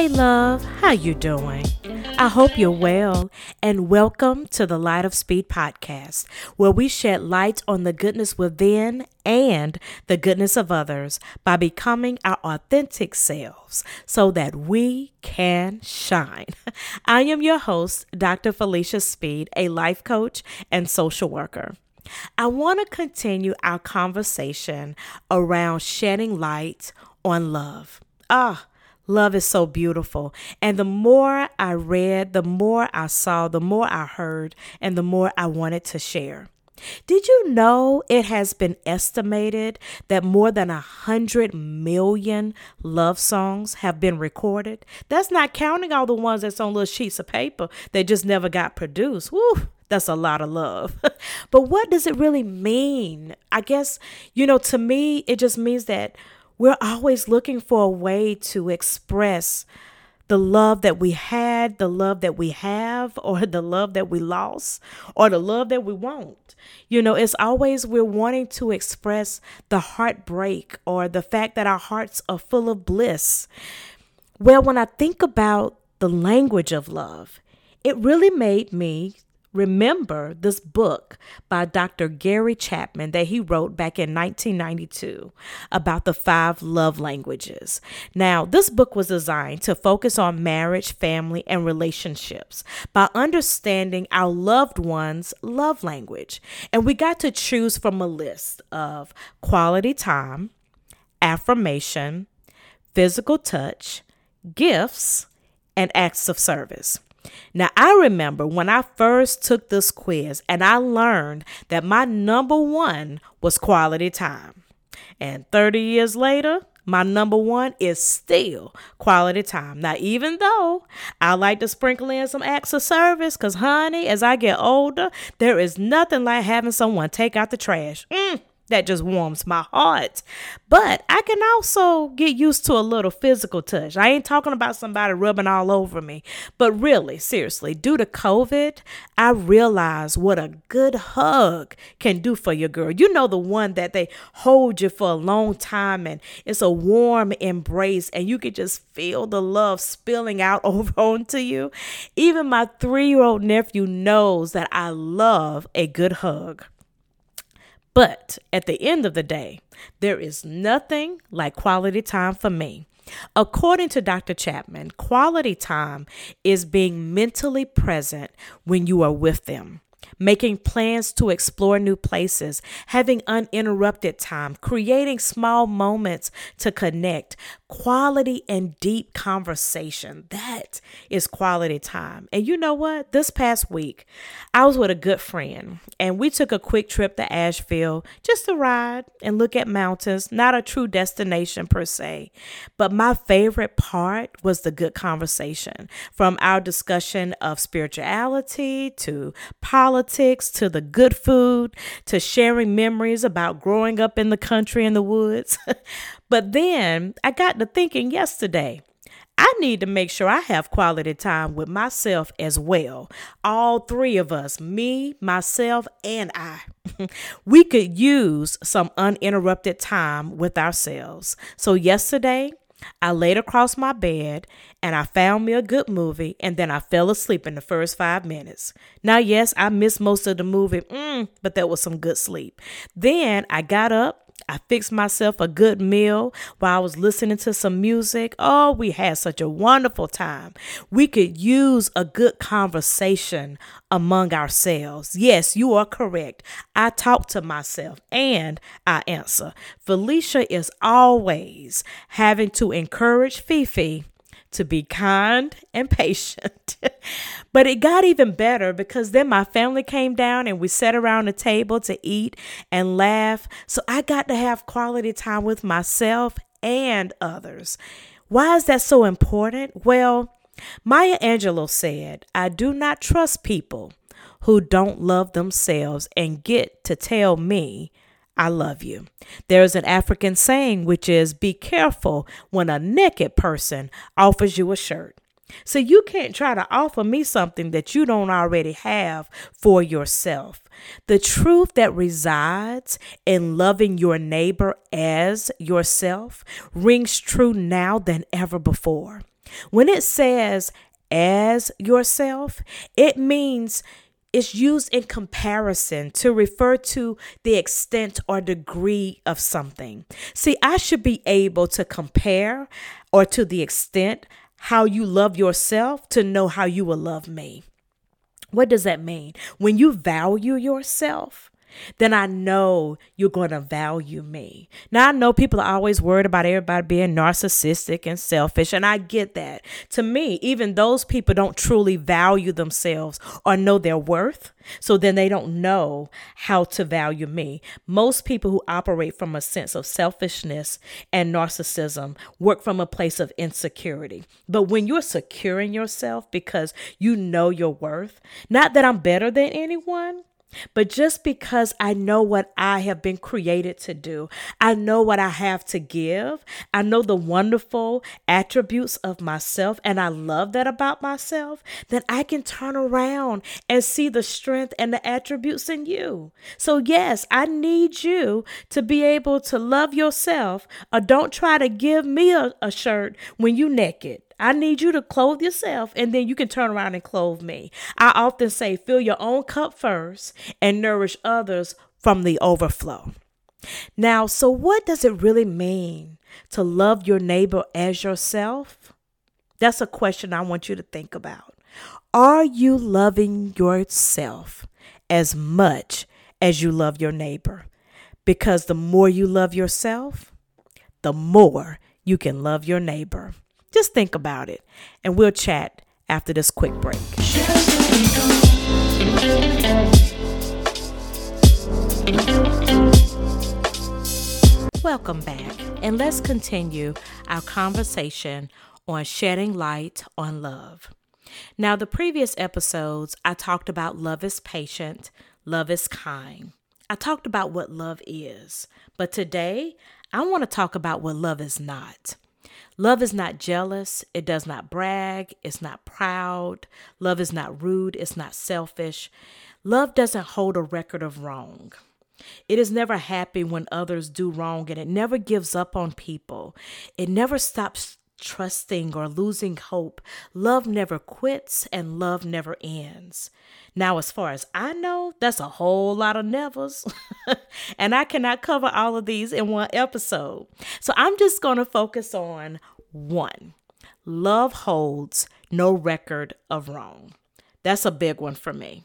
Hey love, how you doing? I hope you're well and welcome to the Light of Speed podcast, where we shed light on the goodness within and the goodness of others by becoming our authentic selves so that we can shine. I am your host, Dr. Felicia Speed, a life coach and social worker. I want to continue our conversation around shedding light on love. Ah, Love is so beautiful. And the more I read, the more I saw, the more I heard, and the more I wanted to share. Did you know it has been estimated that more than a hundred million love songs have been recorded? That's not counting all the ones that's on little sheets of paper that just never got produced. Woo! That's a lot of love. but what does it really mean? I guess, you know, to me, it just means that we're always looking for a way to express the love that we had, the love that we have, or the love that we lost, or the love that we won't. You know, it's always we're wanting to express the heartbreak or the fact that our hearts are full of bliss. Well, when I think about the language of love, it really made me remember this book by Dr. Gary Chapman that he wrote back in 1992 about the five love languages. Now, this book was designed to focus on marriage, family, and relationships by understanding our loved one's love language. And we got to choose from a list of quality time, affirmation, physical touch, gifts, and acts of service. Now, I remember when I first took this quiz and I learned that my number one was quality time. And 30 years later, my number one is still quality time. Now, even though I like to sprinkle in some acts of service, because, honey, as I get older, there is nothing like having someone take out the trash. Mm, that just warms my heart. But I can also get used to a little physical touch. I ain't talking about somebody rubbing all over me, but really, seriously, due to COVID, I realized what a good hug can do for your girl. You know, the one that they hold you for a long time and it's a warm embrace, and you can just feel the love spilling out over onto you. Even my three year old nephew knows that I love a good hug. But at the end of the day, there is nothing like quality time for me. According to Dr. Chapman, quality time is being mentally present when you are with them making plans to explore new places, having uninterrupted time, creating small moments to connect, quality and deep conversation. That is quality time. And you know what? This past week, I was with a good friend and we took a quick trip to Asheville just to ride and look at mountains, not a true destination per se. But my favorite part was the good conversation from our discussion of spirituality to politics to the good food to sharing memories about growing up in the country in the woods. But then I got to thinking yesterday. I need to make sure I have quality time with myself as well. All three of us, me, myself, and I. we could use some uninterrupted time with ourselves. So, yesterday, I laid across my bed and I found me a good movie and then I fell asleep in the first five minutes. Now, yes, I missed most of the movie, mm, but that was some good sleep. Then I got up I fixed myself a good meal while I was listening to some music. Oh, we had such a wonderful time. We could use a good conversation among ourselves. Yes, you are correct. I talk to myself and I answer. Felicia is always having to encourage Fifi to be kind and patient. but it got even better because then my family came down and we sat around the table to eat and laugh. So I got to have quality time with myself and others. Why is that so important? Well, Maya Angelou said, I do not trust people who don't love themselves and get to tell me I love you. There is an African saying which is be careful when a naked person offers you a shirt. So you can't try to offer me something that you don't already have for yourself. The truth that resides in loving your neighbor as yourself rings true now than ever before. When it says as yourself, it means it's used in comparison to refer to the extent or degree of something. See, I should be able to compare or to the extent how you love yourself to know how you will love me. What does that mean? When you value yourself, then I know you're going to value me. Now, I know people are always worried about everybody being narcissistic and selfish, and I get that. To me, even those people don't truly value themselves or know their worth, so then they don't know how to value me. Most people who operate from a sense of selfishness and narcissism work from a place of insecurity. But when you're securing yourself because you know your worth, not that I'm better than anyone, but just because I know what I have been created to do, I know what I have to give, I know the wonderful attributes of myself, and I love that about myself, then I can turn around and see the strength and the attributes in you. So, yes, I need you to be able to love yourself, or don't try to give me a, a shirt when you naked. I need you to clothe yourself and then you can turn around and clothe me. I often say, fill your own cup first and nourish others from the overflow. Now, so what does it really mean to love your neighbor as yourself? That's a question I want you to think about. Are you loving yourself as much as you love your neighbor? Because the more you love yourself, the more you can love your neighbor. Just think about it, and we'll chat after this quick break. Welcome back, and let's continue our conversation on shedding light on love. Now, the previous episodes, I talked about love is patient, love is kind. I talked about what love is, but today I want to talk about what love is not. Love is not jealous. It does not brag. It's not proud. Love is not rude. It's not selfish. Love doesn't hold a record of wrong. It is never happy when others do wrong and it never gives up on people. It never stops trusting or losing hope. Love never quits and love never ends. Now, as far as I know, that's a whole lot of nevers. and I cannot cover all of these in one episode. So I'm just going to focus on one love holds no record of wrong. That's a big one for me.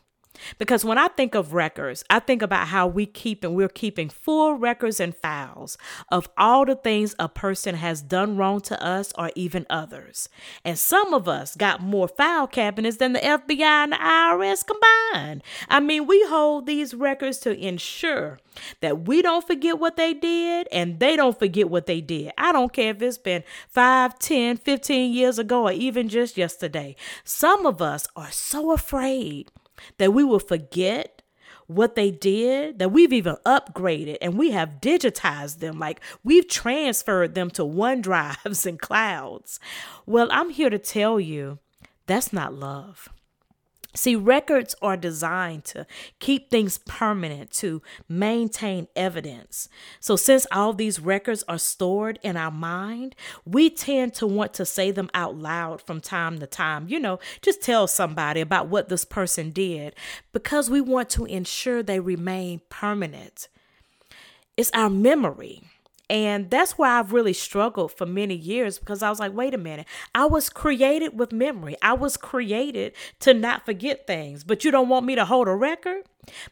Because when I think of records, I think about how we keep and we're keeping full records and files of all the things a person has done wrong to us or even others. And some of us got more file cabinets than the FBI and the IRS combined. I mean, we hold these records to ensure that we don't forget what they did and they don't forget what they did. I don't care if it's been 5, 10, 15 years ago or even just yesterday. Some of us are so afraid that we will forget what they did, that we've even upgraded and we have digitized them, like we've transferred them to OneDrives and clouds. Well, I'm here to tell you that's not love. See, records are designed to keep things permanent, to maintain evidence. So, since all these records are stored in our mind, we tend to want to say them out loud from time to time. You know, just tell somebody about what this person did because we want to ensure they remain permanent. It's our memory. And that's why I've really struggled for many years because I was like, wait a minute, I was created with memory. I was created to not forget things, but you don't want me to hold a record?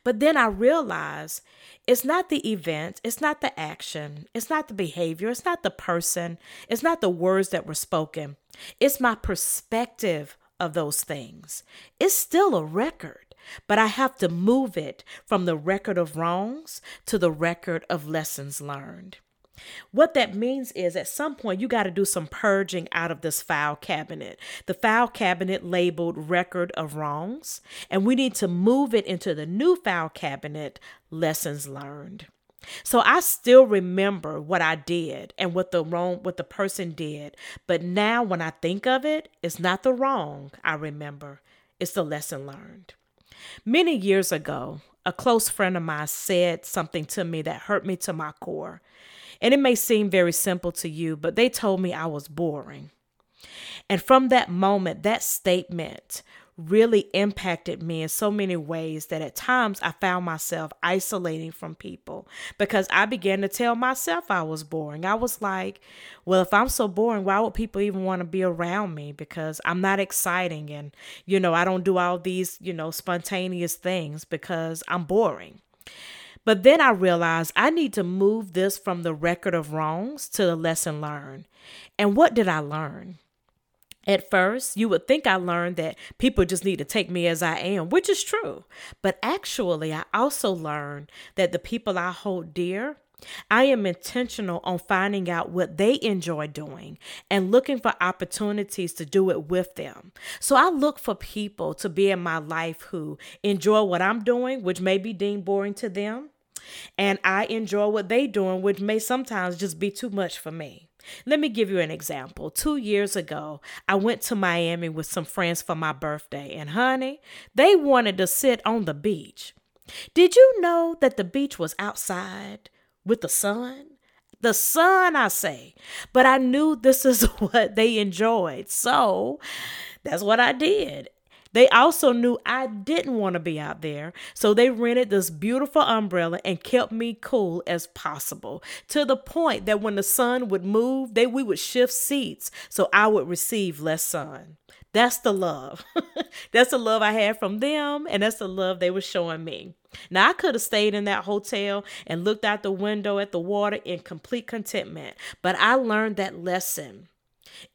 But then I realized it's not the event, it's not the action, it's not the behavior, it's not the person, it's not the words that were spoken. It's my perspective of those things. It's still a record, but I have to move it from the record of wrongs to the record of lessons learned. What that means is at some point you got to do some purging out of this file cabinet. The file cabinet labeled record of wrongs, and we need to move it into the new file cabinet lessons learned. So I still remember what I did and what the wrong what the person did, but now when I think of it, it's not the wrong I remember, it's the lesson learned. Many years ago, a close friend of mine said something to me that hurt me to my core. And it may seem very simple to you, but they told me I was boring. And from that moment, that statement really impacted me in so many ways that at times I found myself isolating from people because I began to tell myself I was boring. I was like, well, if I'm so boring, why would people even want to be around me? Because I'm not exciting and, you know, I don't do all these, you know, spontaneous things because I'm boring. But then I realized I need to move this from the record of wrongs to the lesson learned. And what did I learn? At first, you would think I learned that people just need to take me as I am, which is true. But actually, I also learned that the people I hold dear, I am intentional on finding out what they enjoy doing and looking for opportunities to do it with them. So I look for people to be in my life who enjoy what I'm doing, which may be deemed boring to them, and I enjoy what they doing, which may sometimes just be too much for me. Let me give you an example. Two years ago, I went to Miami with some friends for my birthday, and honey, they wanted to sit on the beach. Did you know that the beach was outside with the sun? The sun, I say. But I knew this is what they enjoyed. So that's what I did. They also knew I didn't want to be out there, so they rented this beautiful umbrella and kept me cool as possible to the point that when the sun would move, they we would shift seats so I would receive less sun. That's the love. that's the love I had from them, and that's the love they were showing me. Now, I could have stayed in that hotel and looked out the window at the water in complete contentment, but I learned that lesson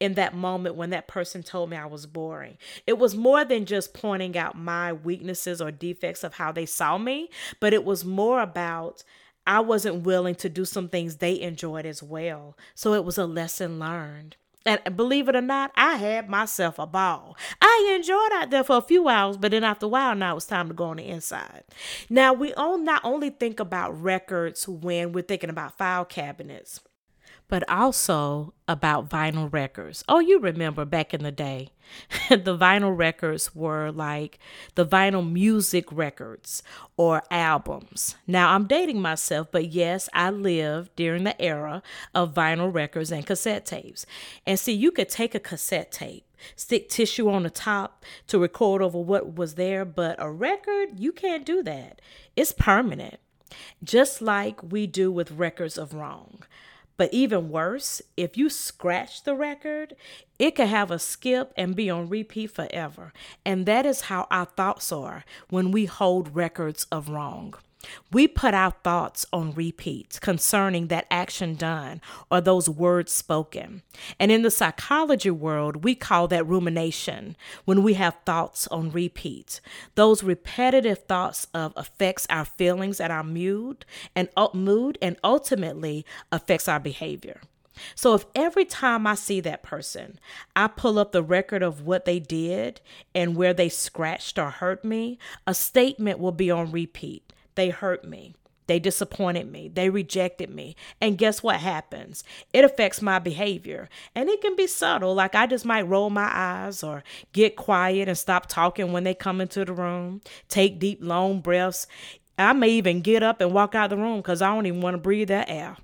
in that moment when that person told me I was boring. It was more than just pointing out my weaknesses or defects of how they saw me, but it was more about I wasn't willing to do some things they enjoyed as well. So it was a lesson learned. And believe it or not, I had myself a ball. I enjoyed out there for a few hours, but then after a while, now it's time to go on the inside. Now, we all not only think about records when we're thinking about file cabinets, but also about vinyl records. Oh, you remember back in the day, the vinyl records were like the vinyl music records or albums. Now, I'm dating myself, but yes, I lived during the era of vinyl records and cassette tapes. And see, you could take a cassette tape stick tissue on the top to record over what was there, but a record, you can't do that. It's permanent, just like we do with records of wrong. But even worse, if you scratch the record, it could have a skip and be on repeat forever. And that is how our thoughts are when we hold records of wrong. We put our thoughts on repeat concerning that action done or those words spoken. And in the psychology world, we call that rumination when we have thoughts on repeat. Those repetitive thoughts of affects our feelings and our mood and mood and ultimately affects our behavior. So if every time I see that person, I pull up the record of what they did and where they scratched or hurt me, a statement will be on repeat. They hurt me. They disappointed me. They rejected me. And guess what happens? It affects my behavior. And it can be subtle. Like I just might roll my eyes or get quiet and stop talking when they come into the room, take deep, long breaths. I may even get up and walk out the room because I don't even want to breathe that air.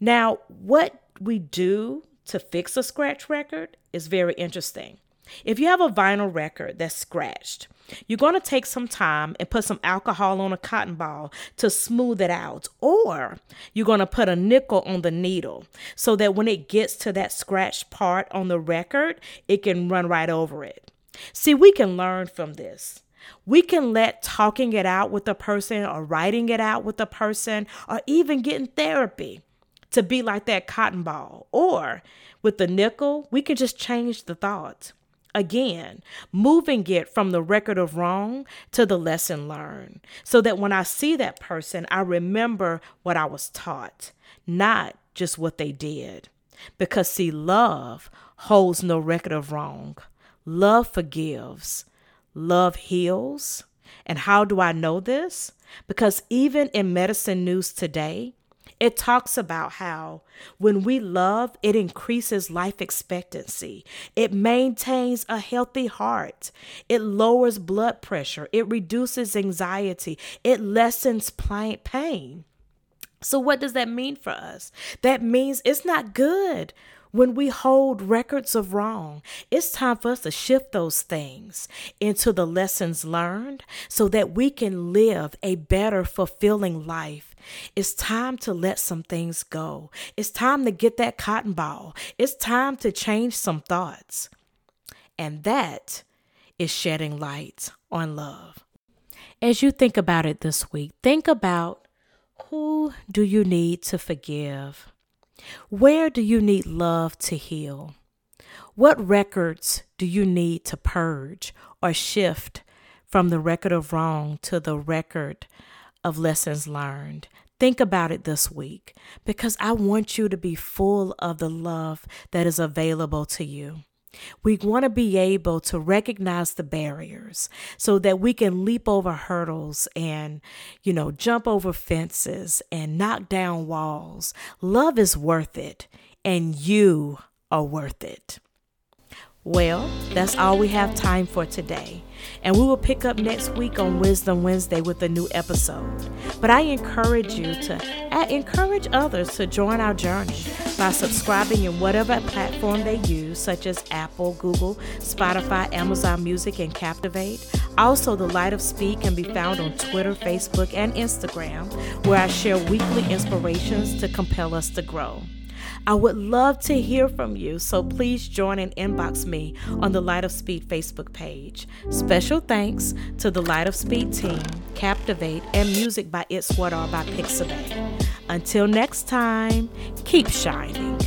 Now, what we do to fix a scratch record is very interesting. If you have a vinyl record that's scratched, you're going to take some time and put some alcohol on a cotton ball to smooth it out. Or you're going to put a nickel on the needle so that when it gets to that scratched part on the record, it can run right over it. See, we can learn from this. We can let talking it out with a person or writing it out with a person or even getting therapy to be like that cotton ball. Or with the nickel, we can just change the thought again, moving it from the record of wrong to the lesson learned, so that when I see that person, I remember what I was taught, not just what they did. Because, see, love holds no record of wrong. Love forgives, love heals. And how do I know this? Because even in medicine news today, it talks about how when we love, it increases life expectancy. It maintains a healthy heart. It lowers blood pressure. It reduces anxiety. It lessens pain. So, what does that mean for us? That means it's not good when we hold records of wrong. It's time for us to shift those things into the lessons learned so that we can live a better, fulfilling life. It's time to let some things go. It's time to get that cotton ball. It's time to change some thoughts. And that is shedding light on love. As you think about it this week, think about who do you need to forgive? Where do you need love to heal? What records do you need to purge or shift from the record of wrong to the record of lessons learned? Think about it this week because I want you to be full of the love that is available to you. We want to be able to recognize the barriers so that we can leap over hurdles and, you know, jump over fences and knock down walls. Love is worth it, and you are worth it. Well, that's all we have time for today. And we will pick up next week on Wisdom Wednesday with a new episode. But I encourage you to encourage others to join our journey by subscribing in whatever platform they use, such as Apple, Google, Spotify, Amazon Music, and Captivate. Also, the Light of Speed can be found on Twitter, Facebook, and Instagram, where I share weekly inspirations to compel us to grow. I would love to hear from you, so please join and inbox me on the Light of Speed Facebook page. Special thanks to the Light of Speed team, Captivate, and music by It's What Are by Pixabay. Until next time, keep shining.